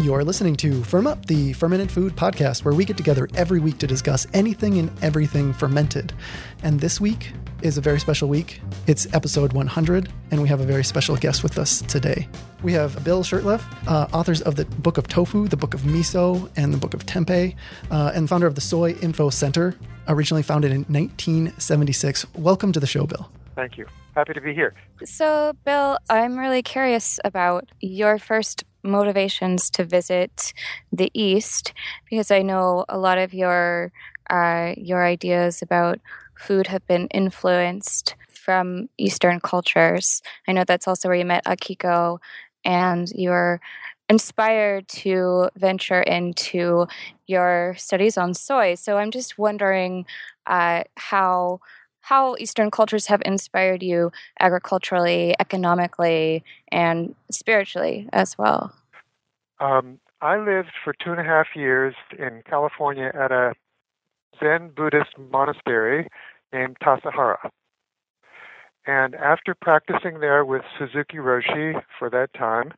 You're listening to Firm Up, the Fermented Food Podcast, where we get together every week to discuss anything and everything fermented. And this week is a very special week. It's episode 100, and we have a very special guest with us today. We have Bill Shurtleff, uh, authors of the Book of Tofu, the Book of Miso, and the Book of Tempeh, uh, and founder of the Soy Info Center, originally founded in 1976. Welcome to the show, Bill. Thank you. Happy to be here. So, Bill, I'm really curious about your first motivations to visit the East because I know a lot of your uh, your ideas about food have been influenced from Eastern cultures. I know that's also where you met Akiko, and you're inspired to venture into your studies on soy. So I'm just wondering uh, how how Eastern cultures have inspired you agriculturally, economically, and spiritually as well. Um, I lived for two and a half years in California at a Zen Buddhist monastery named Tassajara. And after practicing there with Suzuki Roshi for that time,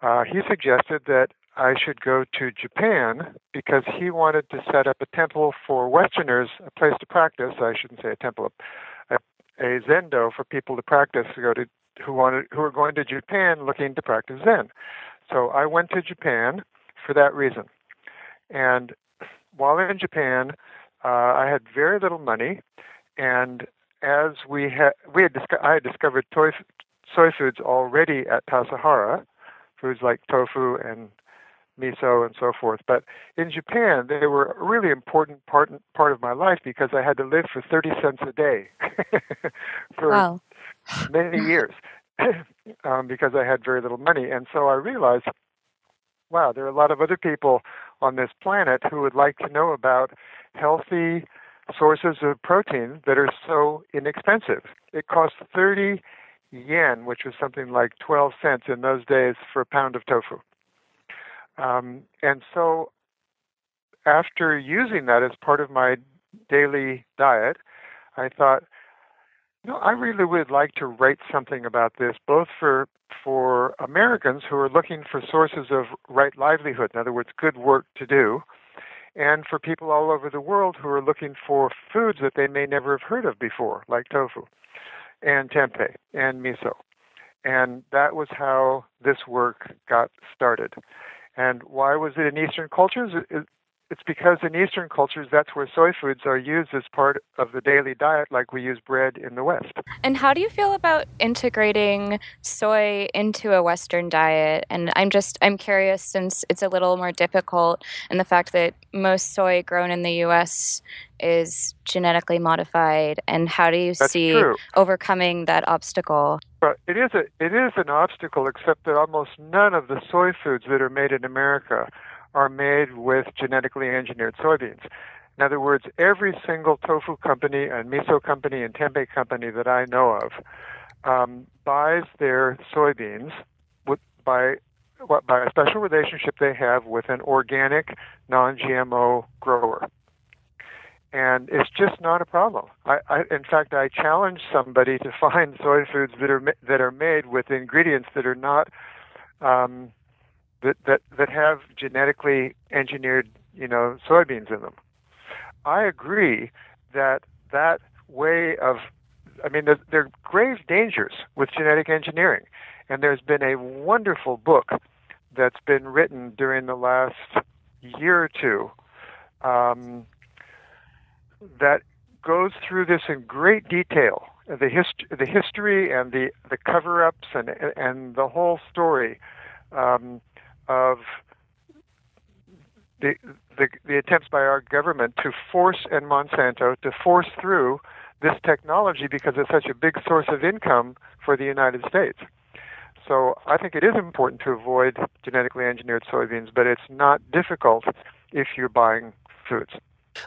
uh, he suggested that I should go to Japan because he wanted to set up a temple for Westerners, a place to practice. I shouldn't say a temple, a, a zendo for people to practice to go to who wanted who were going to Japan looking to practice Zen. So I went to Japan for that reason. And while in Japan, uh, I had very little money, and as we had, we had disco- I had discovered toy, soy foods already at Tassajara, foods like tofu and miso and so forth. But in Japan, they were a really important part part of my life because I had to live for thirty cents a day for wow. many years um, because I had very little money. And so I realized, wow, there are a lot of other people on this planet who would like to know about healthy sources of protein that are so inexpensive. It costs 30 yen, which was something like 12 cents in those days for a pound of tofu. Um, and so after using that as part of my daily diet, I thought, you know, I really would like to write something about this, both for for Americans who are looking for sources of right livelihood, in other words, good work to do, and for people all over the world who are looking for foods that they may never have heard of before, like tofu and tempeh and miso. And that was how this work got started. And why was it in Eastern cultures? It's because in Eastern cultures, that's where soy foods are used as part of the daily diet, like we use bread in the West. And how do you feel about integrating soy into a Western diet? And I'm just, I'm curious since it's a little more difficult, and the fact that most soy grown in the U.S. is genetically modified. And how do you that's see true. overcoming that obstacle? But it is a it is an obstacle, except that almost none of the soy foods that are made in America are made with genetically engineered soybeans. In other words, every single tofu company and miso company and tempeh company that I know of um, buys their soybeans with, by by a special relationship they have with an organic, non-GMO grower. And it's just not a problem. I, I, in fact, I challenge somebody to find soy foods that are that are made with ingredients that are not um, that, that, that have genetically engineered, you know, soybeans in them. I agree that that way of, I mean, there, there are grave dangers with genetic engineering. And there's been a wonderful book that's been written during the last year or two um, that goes through this in great detail the hist- the history and the the cover ups and and the whole story um, of the, the, the attempts by our government to force and Monsanto to force through this technology because it's such a big source of income for the United States. So I think it is important to avoid genetically engineered soybeans, but it's not difficult if you're buying foods.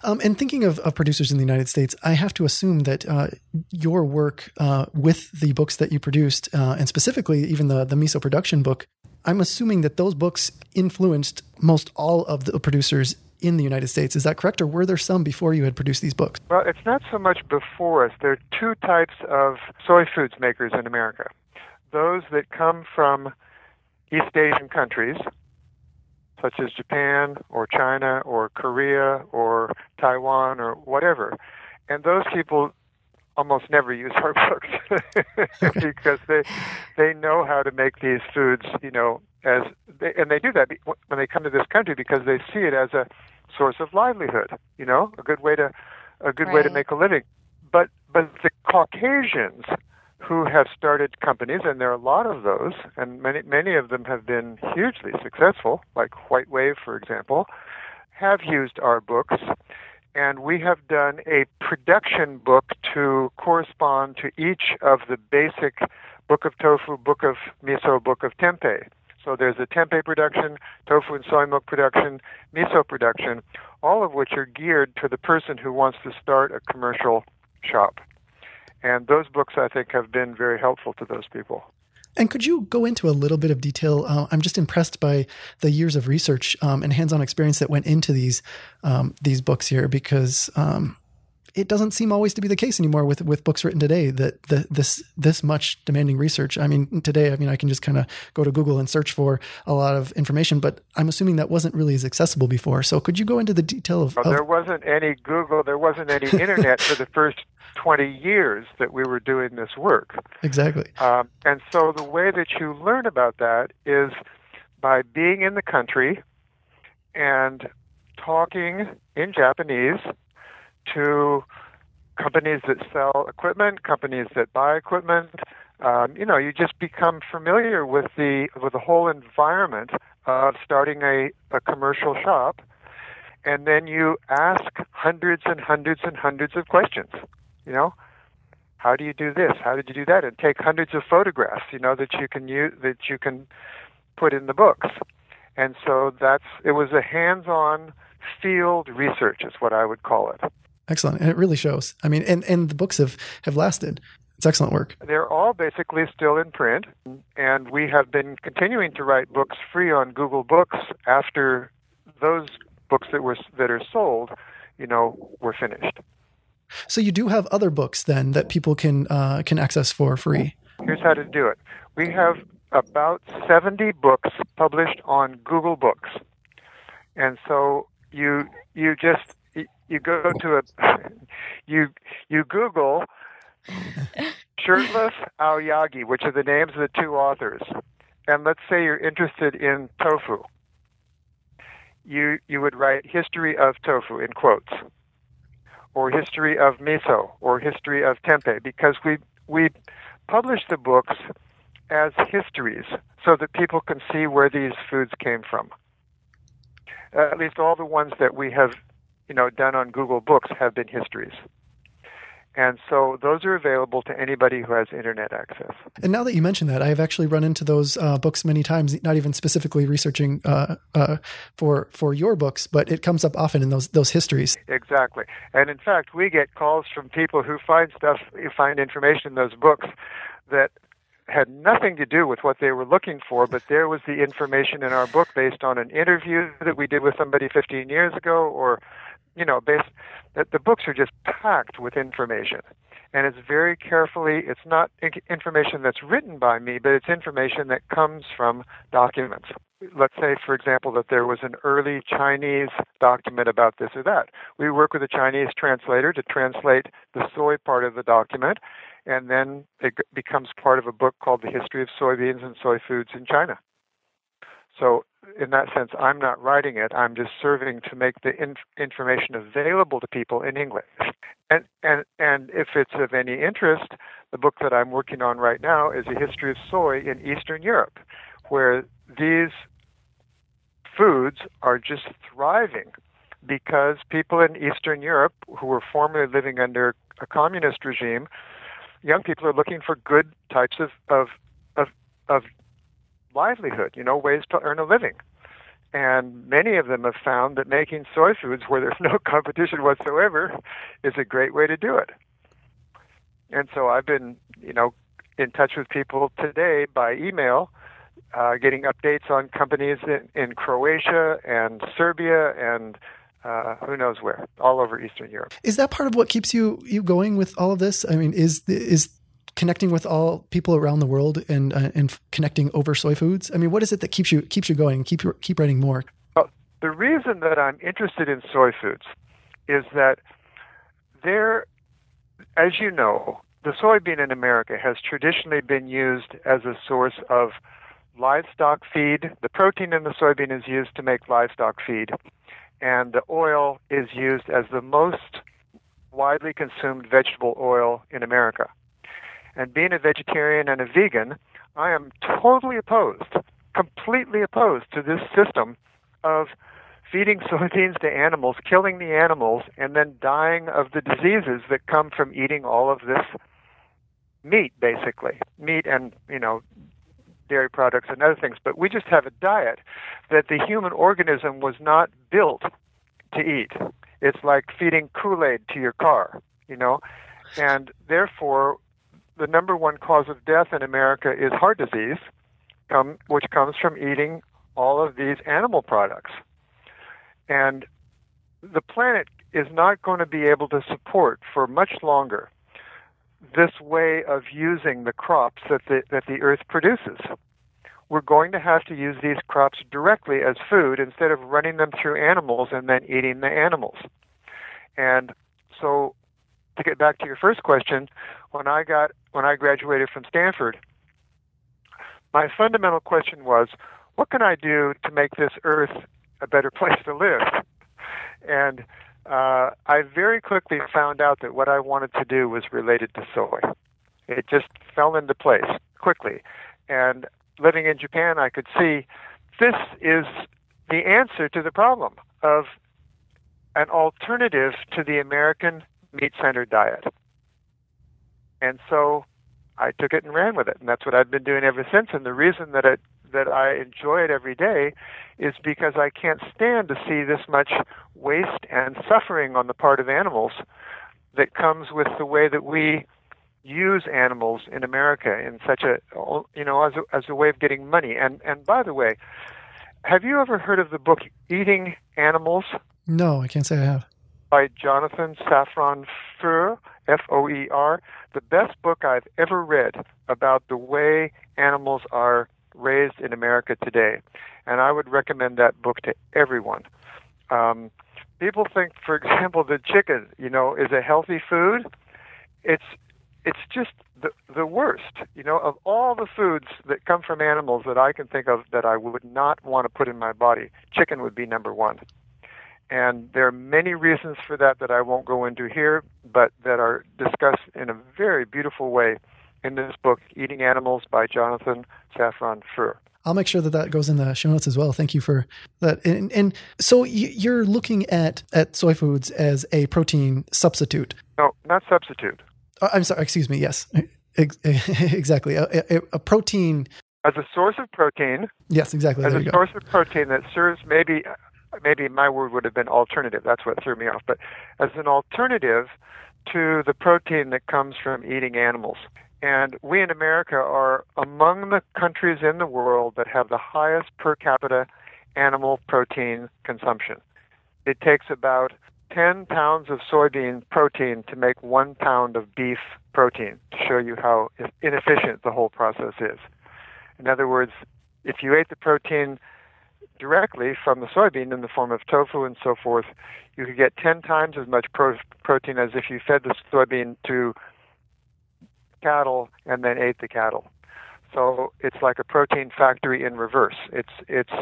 Um, and thinking of, of, producers in the United States, I have to assume that uh, your work uh, with the books that you produced, uh, and specifically even the the miso production book, I'm assuming that those books influenced most all of the producers in the United States. Is that correct, or were there some before you had produced these books? Well, it's not so much before us. There are two types of soy foods makers in America those that come from East Asian countries, such as Japan or China or Korea or Taiwan or whatever. And those people almost never use our books because they they know how to make these foods, you know, as they, and they do that when they come to this country because they see it as a source of livelihood, you know, a good way to a good right. way to make a living. But but the Caucasians who have started companies, and there are a lot of those, and many many of them have been hugely successful, like White Wave, for example, have used our books, and we have done a production book to correspond to each of the basic book of tofu, book of miso, book of tempeh. So there's a tempeh production, tofu and soy milk production, miso production, all of which are geared to the person who wants to start a commercial shop. And those books, I think, have been very helpful to those people. And could you go into a little bit of detail? Uh, I'm just impressed by the years of research um, and hands-on experience that went into these um, these books here, because um, it doesn't seem always to be the case anymore with with books written today that the, this this much demanding research. I mean, today, I mean, I can just kind of go to Google and search for a lot of information, but I'm assuming that wasn't really as accessible before. So, could you go into the detail of? Well, of... there wasn't any Google, there wasn't any internet for the first 20 years that we were doing this work. Exactly. Um, and so the way that you learn about that is by being in the country and talking in Japanese to companies that sell equipment, companies that buy equipment. Um, you know, you just become familiar with the with the whole environment of starting a, a commercial shop, and then you ask hundreds and hundreds and hundreds of questions. You know, how do you do this? How did you do that? And take hundreds of photographs. You know that you can use that you can put in the books. And so that's it was a hands-on field research is what I would call it. Excellent. And it really shows. I mean, and, and the books have, have lasted. It's excellent work. They're all basically still in print, and we have been continuing to write books free on Google Books after those books that were that are sold, you know, were finished. So you do have other books then that people can uh, can access for free. Here's how to do it. We have about 70 books published on Google Books, and so you you just you go to a you you Google Shurtleff Aoyagi, which are the names of the two authors, and let's say you're interested in tofu. You you would write history of tofu in quotes, or history of miso, or history of tempeh, because we we publish the books as histories so that people can see where these foods came from. Uh, at least all the ones that we have you know, done on Google Books have been histories. And so those are available to anybody who has internet access. And now that you mention that, I've actually run into those uh, books many times. Not even specifically researching uh, uh, for for your books, but it comes up often in those those histories. Exactly. And in fact, we get calls from people who find stuff, find information in those books that had nothing to do with what they were looking for, but there was the information in our book based on an interview that we did with somebody 15 years ago or you know, based that the books are just packed with information. And it's very carefully, it's not information that's written by me, but it's information that comes from documents. Let's say, for example, that there was an early Chinese document about this or that. We work with a Chinese translator to translate the soy part of the document, and then it becomes part of a book called The History of Soybeans and Soy Foods in China. So in that sense, I'm not writing it. I'm just serving to make the inf- information available to people in English. And, and, and if it's of any interest, the book that I'm working on right now is a history of soy in Eastern Europe, where these foods are just thriving because people in Eastern Europe who were formerly living under a communist regime, young people are looking for good types of, of, of, of livelihood, you know, ways to earn a living. And many of them have found that making soy foods where there's no competition whatsoever is a great way to do it. And so I've been, you know, in touch with people today by email, uh, getting updates on companies in, in Croatia and Serbia and uh, who knows where, all over Eastern Europe. Is that part of what keeps you you going with all of this? I mean, is is connecting with all people around the world and uh, and connecting over soy foods? I mean, what is it that keeps you keeps you going keep keep writing more? The reason that I'm interested in soy foods is that there, as you know, the soybean in America has traditionally been used as a source of livestock feed. The protein in the soybean is used to make livestock feed, and the oil is used as the most widely consumed vegetable oil in America. And being a vegetarian and a vegan, I am totally opposed, completely opposed to this system of feeding soybeans to animals, killing the animals, and then dying of the diseases that come from eating all of this meat, basically. Meat and, you know, dairy products and other things. But we just have a diet that the human organism was not built to eat. It's like feeding Kool Aid to your car, you know? And therefore, the number one cause of death in America is heart disease, which comes from eating all of these animal products. And the planet is not going to be able to support for much longer this way of using the crops that the, that the earth produces. We're going to have to use these crops directly as food instead of running them through animals and then eating the animals. And so to get back to your first question, when I got when I graduated from Stanford, my fundamental question was, what can I do to make this earth a better place to live? And uh, I very quickly found out that what I wanted to do was related to soy. It just fell into place quickly. And living in Japan, I could see this is the answer to the problem of an alternative to the American meat centered diet. And so I took it and ran with it. And that's what I've been doing ever since. And the reason that it that I enjoy it every day is because I can't stand to see this much waste and suffering on the part of animals that comes with the way that we use animals in America in such a you know as a, as a way of getting money. And and by the way, have you ever heard of the book Eating Animals? No, I can't say I have. By Jonathan Safran Foer, F O E R, the best book I've ever read about the way animals are raised in America today. And I would recommend that book to everyone. Um, people think, for example, that chicken, you know, is a healthy food. It's it's just the the worst. You know, of all the foods that come from animals that I can think of that I would not want to put in my body, chicken would be number one. And there are many reasons for that that I won't go into here, but that are discussed in a very beautiful way in this book, Eating Animals by Jonathan Safran Foer. I'll make sure that that goes in the show notes as well. Thank you for that. And, and so you're looking at, at soy foods as a protein substitute. No, not substitute. Uh, I'm sorry. Excuse me. Yes, exactly. A, a, a, protein as a source of protein. Yes, exactly. As a source of protein that serves maybe maybe my word would have been alternative. That's what threw me off. But as an alternative to the protein that comes from eating animals. And we in America are among the countries in the world that have the highest per capita animal protein consumption. It takes about 10 pounds of soybean protein to make one pound of beef protein to show you how inefficient the whole process is. In other words, if you ate the protein directly from the soybean in the form of tofu and so forth, you could get 10 times as much pro- protein as if you fed the soybean to cattle and then ate the cattle. So it's like a protein factory in reverse. It's it's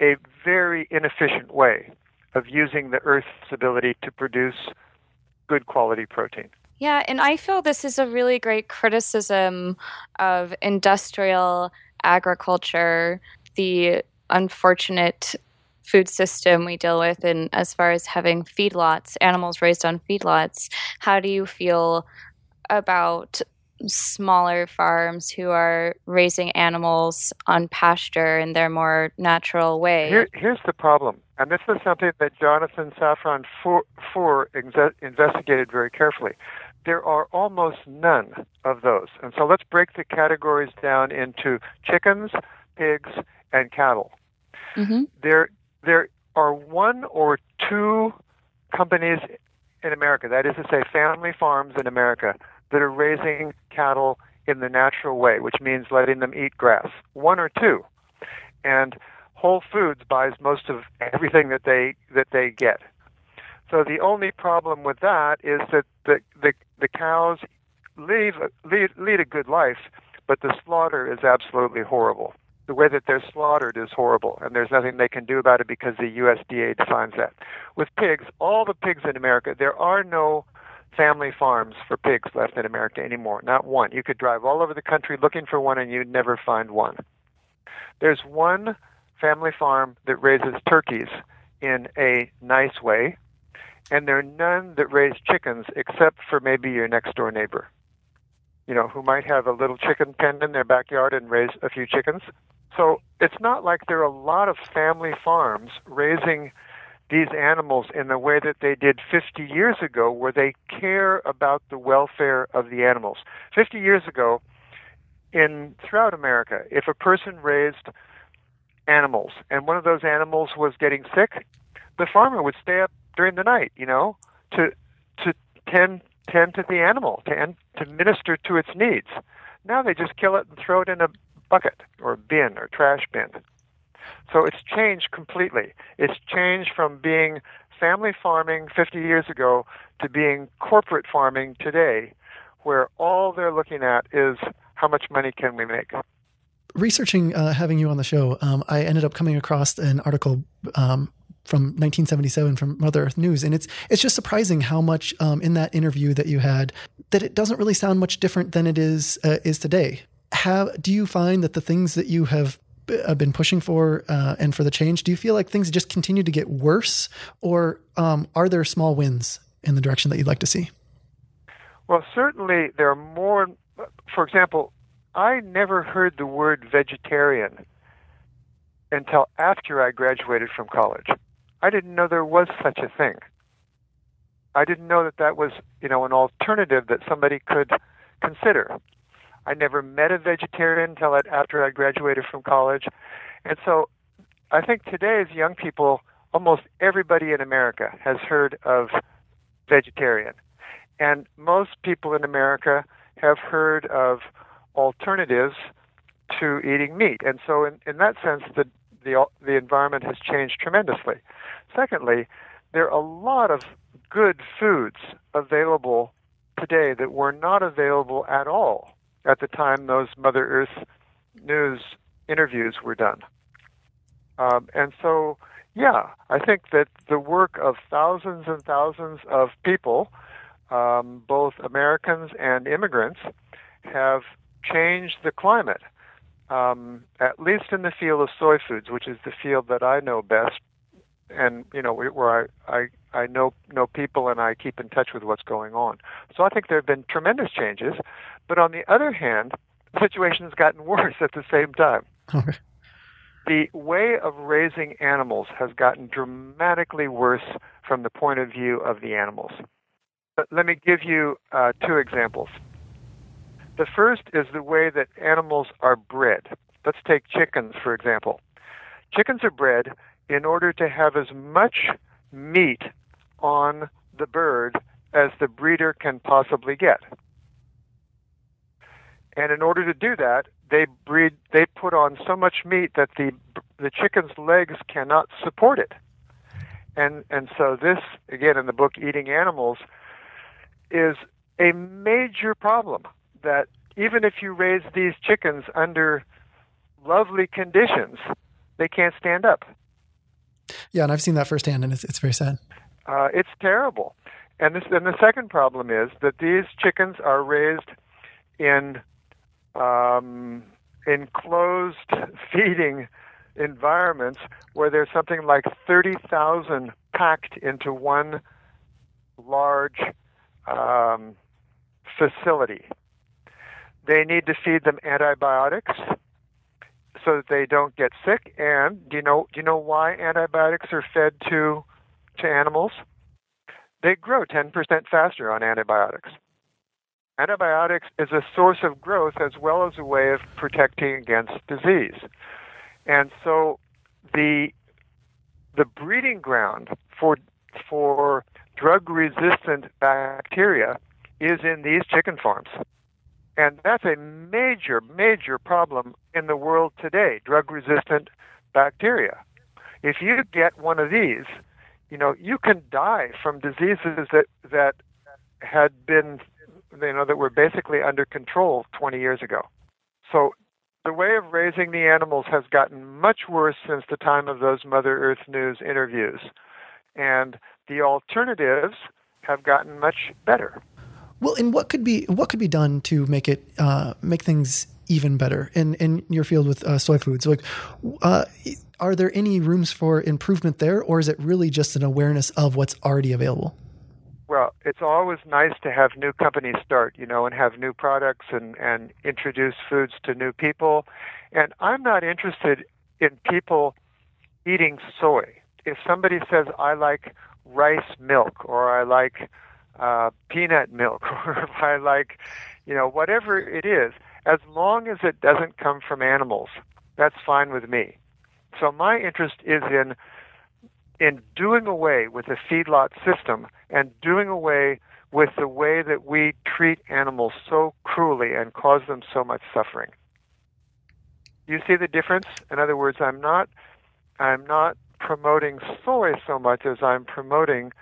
a very inefficient way of using the Earth's ability to produce good quality protein. Yeah, and I feel this is a really great criticism of industrial agriculture, the unfortunate food system we deal with and as far as having feedlots, animals raised on feedlots. How do you feel about smaller farms who are raising animals on pasture in their more natural way. Here, here's the problem, and this is something that Jonathan Safran Foer investigated very carefully. There are almost none of those. And so let's break the categories down into chickens, pigs, and cattle. Mm-hmm. There, there are one or two companies in America, that is to say, family farms in America, that are raising cattle in the natural way, which means letting them eat grass. One or two. And Whole Foods buys most of everything that they that they get. So the only problem with that is that the the, the cows leave, lead, lead a good life, but the slaughter is absolutely horrible. The way that they're slaughtered is horrible, and there's nothing they can do about it because the USDA defines that. With pigs, all the pigs in America, there are no family farms for pigs left in America anymore. Not one. You could drive all over the country looking for one, and you'd never find one. There's one family farm that raises turkeys in a nice way, and there are none that raise chickens except for maybe your next door neighbor you know, who might have a little chicken pen in their backyard and raise a few chickens. So it's not like there are a lot of family farms raising these animals in the way that they did 50 years ago, where they care about the welfare of the animals. 50 years ago, in throughout America, if a person raised animals and one of those animals was getting sick, the farmer would stay up during the night, you know, to to tend tend to the animal, to, to minister to its needs. Now they just kill it and throw it in a bucket or bin or trash bin. So it's changed completely. It's changed from being family farming 50 years ago to being corporate farming today, where all they're looking at is how much money can we make. Researching uh, having you on the show, um, I ended up coming across an article um, from 1977 from Mother Earth News, and it's it's just surprising how much um, in that interview that you had that it doesn't really sound much different than it is uh, is today. Have do you find that the things that you have uh, been pushing for uh, and for the change, do you feel like things just continue to get worse, or um, are there small wins in the direction that you'd like to see? Well, certainly there are more. For example, I never heard the word vegetarian until after I graduated from college. I didn't know there was such a thing. I didn't know that that was, you know, an alternative that somebody could consider. I never met a vegetarian until after I graduated from college. And so I think today, as young people, almost everybody in America has heard of vegetarian. And most people in America have heard of alternatives to eating meat. And so, in, in that sense, the, the, the environment has changed tremendously. Secondly, there are a lot of good foods available today that were not available at all at the time those Mother Earth News interviews were done. Um, and so, yeah, I think that the work of thousands and thousands of people, um, both Americans and immigrants, have changed the climate, um, at least in the field of soy foods, which is the field that I know best and you know where I, I I know know people and I keep in touch with what's going on. So I think there have been tremendous changes, but on the other hand, the situation has gotten worse at the same time. the way of raising animals has gotten dramatically worse from the point of view of the animals. But let me give you uh, two examples. The first is the way that animals are bred. Let's take chickens, for example. Chickens are bred in order to have as much meat on the bird as the breeder can possibly get. And in order to do that, they breed they put on so much meat that the the chicken's legs cannot support it. And and so this again in the book Eating Animals is a major problem that even if you raise these chickens under lovely conditions, they can't stand up. Yeah, and I've seen that firsthand, and it's it's very sad. Uh, it's terrible. And this and the second problem is that these chickens are raised in um, enclosed feeding environments where there's something like 30,000 packed into one large um, facility. They need to feed them antibiotics so that they don't get sick. And do you know do you know why antibiotics are fed to to animals? They grow 10% faster on antibiotics. Antibiotics is a source of growth as well as a way of protecting against disease. And so the the breeding ground for for drug resistant bacteria is in these chicken farms. And that's a major, major problem in the world today drug resistant bacteria. If you get one of these, you know, you can die from diseases that that had been you know that were basically under control 20 years ago. So the way of raising the animals has gotten much worse since the time of those Mother Earth News interviews. And the alternatives have gotten much better. Well, and what could be what could be done to make it uh, make things even better in in your field with uh, soy foods? Like, uh, are there any rooms for improvement there, or is it really just an awareness of what's already available? Well, it's always nice to have new companies start, you know, and have new products and and introduce foods to new people. And I'm not interested in people eating soy. If somebody says I like rice milk or I like uh, peanut milk or I like, you know, whatever it is, as long as it doesn't come from animals, that's fine with me. So my interest is in in doing away with the feedlot system and doing away with the way that we treat animals so cruelly and cause them so much suffering. You see the difference? In other words, I'm not I'm not promoting soy so much as I'm promoting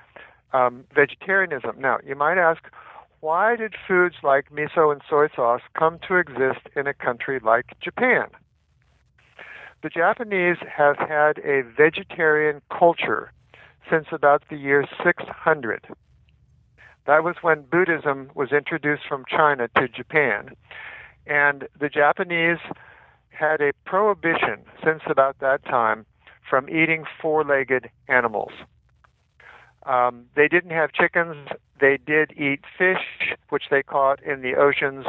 um, vegetarianism. Now, you might ask, why did foods like miso and soy sauce come to exist in a country like Japan? The Japanese have had a vegetarian culture since about the year 600. That was when Buddhism was introduced from China to Japan. And the Japanese had a prohibition since about that time from eating four legged animals. Um, they didn't have chickens. They did eat fish, which they caught in the oceans,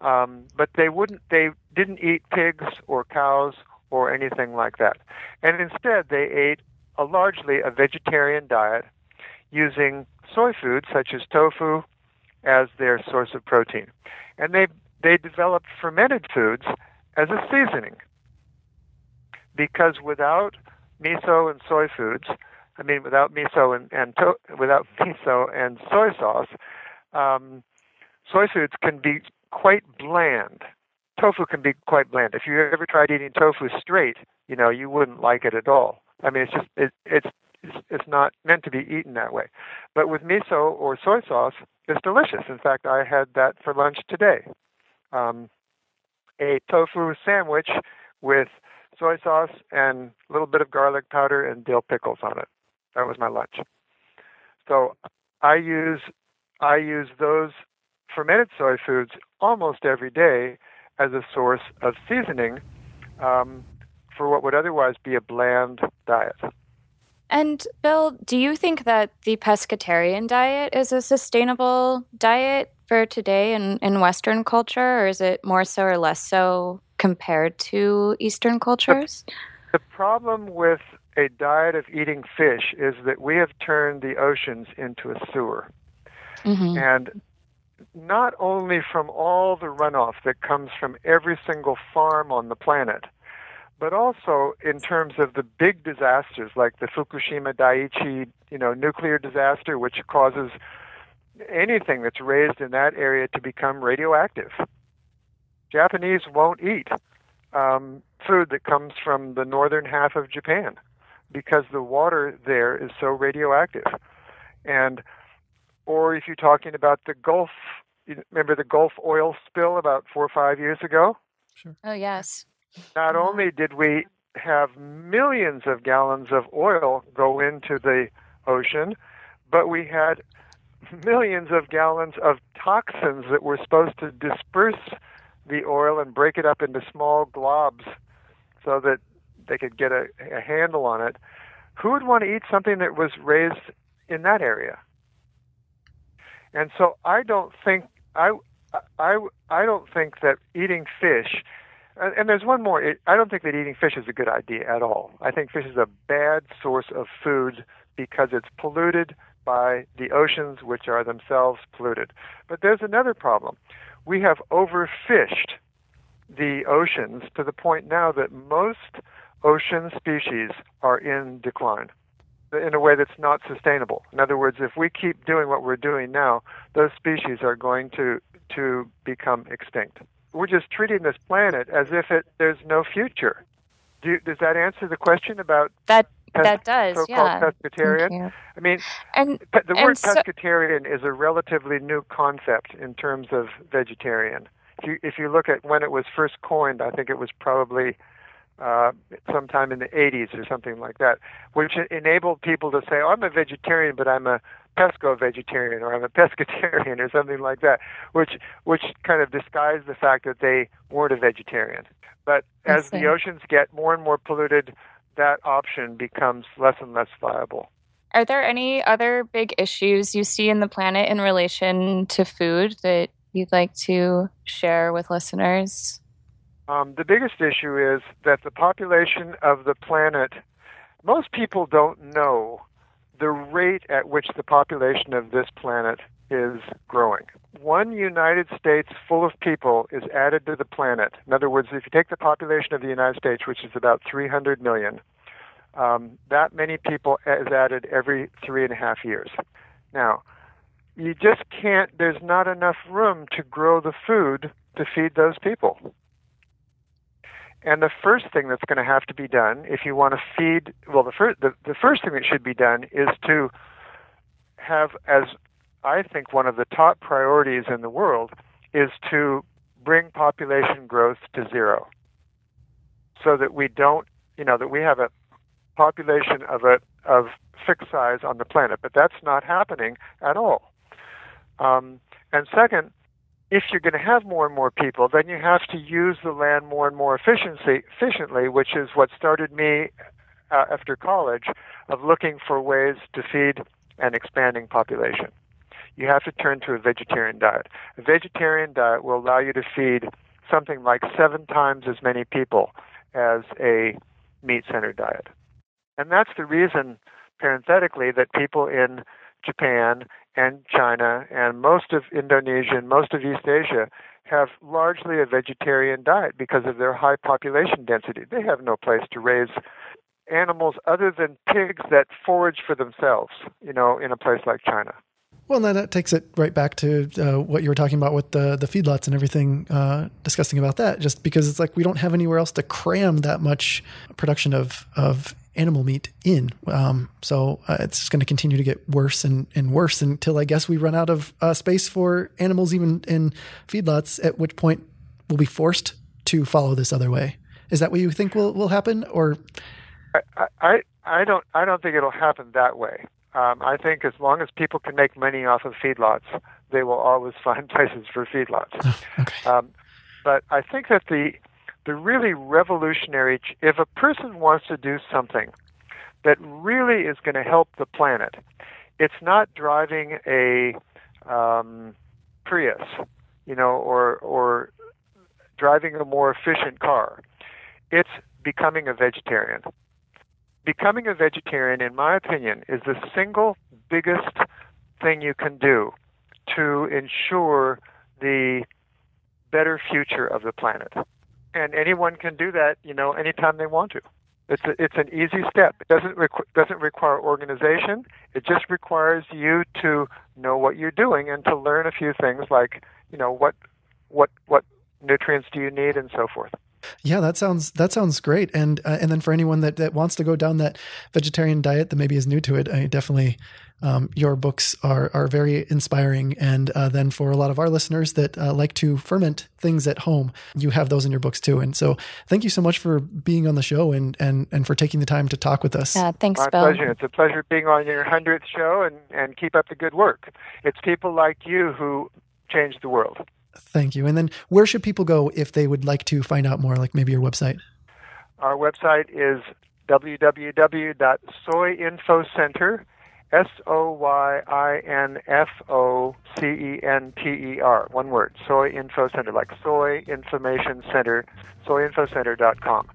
um, but they wouldn't. They didn't eat pigs or cows or anything like that. And instead, they ate a largely a vegetarian diet, using soy foods such as tofu as their source of protein. And they they developed fermented foods as a seasoning because without miso and soy foods, I mean, without miso and, and to, without miso and soy sauce, um, soy foods can be quite bland. Tofu can be quite bland. If you ever tried eating tofu straight, you know you wouldn't like it at all. I mean, it's just it, it's it's not meant to be eaten that way. But with miso or soy sauce, it's delicious. In fact, I had that for lunch today. Um, a tofu sandwich with soy sauce and a little bit of garlic powder and dill pickles on it. That was my lunch. So I use I use those fermented soy foods almost every day as a source of seasoning um, for what would otherwise be a bland diet. And Bill, do you think that the pescatarian diet is a sustainable diet for today in, in Western culture, or is it more so or less so compared to Eastern cultures? The, the problem with a diet of eating fish is that we have turned the oceans into a sewer. Mm-hmm. And not only from all the runoff that comes from every single farm on the planet, but also in terms of the big disasters like the Fukushima Daiichi, you know, nuclear disaster, which causes anything that's raised in that area to become radioactive. Japanese won't eat um, food that comes from the northern half of Japan because the water there is so radioactive. And or if you're talking about the Gulf, remember the Gulf oil spill about four or five years ago? Sure. Oh yes. Not mm-hmm. only did we have millions of gallons of oil go into the ocean, but we had millions of gallons of toxins that were supposed to disperse the oil and break it up into small globs so that they could get a, a handle on it. Who would want to eat something that was raised in that area? And so I don't think I I I don't think that eating fish and there's one more. I don't think that eating fish is a good idea at all. I think fish is a bad source of food because it's polluted by the oceans, which are themselves polluted. But there's another problem. We have overfished the oceans to the point now that most ocean species are in decline in a way that's not sustainable. In other words, if we keep doing what we're doing now, those species are going to to become extinct we're just treating this planet as if it there's no future. Do, does that answer the question about that? Pes- that does, so-called yeah. pescatarian. I mean, and pe- the and word so- pescatarian is a relatively new concept in terms of vegetarian. If you if you look at when it was first coined, I think it was probably uh, sometime in the 80s or something like that, which enabled people to say, "Oh, I'm a vegetarian, but I'm a pesco vegetarian or I'm a pescatarian or something like that," which which kind of disguised the fact that they weren't a vegetarian. But as the oceans get more and more polluted, that option becomes less and less viable. Are there any other big issues you see in the planet in relation to food that you'd like to share with listeners? Um, the biggest issue is that the population of the planet, most people don't know the rate at which the population of this planet is growing. One United States full of people is added to the planet. In other words, if you take the population of the United States, which is about 300 million, um, that many people is added every three and a half years. Now, you just can't, there's not enough room to grow the food to feed those people. And the first thing that's going to have to be done, if you want to feed, well, the first the, the first thing that should be done is to have, as I think, one of the top priorities in the world, is to bring population growth to zero, so that we don't, you know, that we have a population of a of fixed size on the planet. But that's not happening at all. Um, and second, if you're going to have more and more people, then you have to use the land more and more efficiency, efficiently, which is what started me uh, after college of looking for ways to feed an expanding population. You have to turn to a vegetarian diet. A vegetarian diet will allow you to feed something like seven times as many people as a meat centered diet. And that's the reason, parenthetically, that people in Japan and China and most of Indonesia and most of East Asia have largely a vegetarian diet because of their high population density. They have no place to raise animals other than pigs that forage for themselves, you know, in a place like China. Well, then that takes it right back to uh, what you were talking about with the the feedlots and everything, uh, discussing about that. Just because it's like we don't have anywhere else to cram that much production of of animal meat in, um, so uh, it's just going to continue to get worse and, and worse until I guess we run out of uh, space for animals even in feedlots. At which point we'll be forced to follow this other way. Is that what you think will will happen, or I, I, I don't I don't think it'll happen that way. Um, I think as long as people can make money off of feedlots, they will always find places for feedlots. okay. Um, but I think that the the really revolutionary, if a person wants to do something that really is going to help the planet, it's not driving a um, Prius, you know, or or driving a more efficient car. It's becoming a vegetarian. Becoming a vegetarian, in my opinion, is the single biggest thing you can do to ensure the better future of the planet. And anyone can do that, you know, anytime they want to. It's a, it's an easy step. It doesn't requ- doesn't require organization. It just requires you to know what you're doing and to learn a few things like, you know, what what what nutrients do you need and so forth. Yeah, that sounds that sounds great. And uh, and then for anyone that, that wants to go down that vegetarian diet that maybe is new to it, I definitely um, your books are are very inspiring. And uh, then for a lot of our listeners that uh, like to ferment things at home, you have those in your books too. And so thank you so much for being on the show and and and for taking the time to talk with us. Yeah, thanks, My Bill. pleasure. It's a pleasure being on your hundredth show, and and keep up the good work. It's people like you who change the world. Thank you. And then where should people go if they would like to find out more, like maybe your website? Our website is www.soyinfocenter, S O Y I N F O C E N T E R, one word, Soy Info Center, like Soy Information Center, soyinfocenter.com.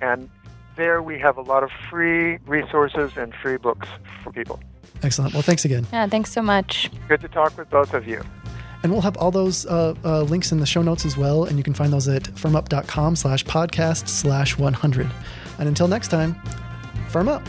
And there we have a lot of free resources and free books for people. Excellent. Well, thanks again. Yeah, thanks so much. Good to talk with both of you. And we'll have all those uh, uh, links in the show notes as well. And you can find those at firmup.com slash podcast slash 100. And until next time, firm up.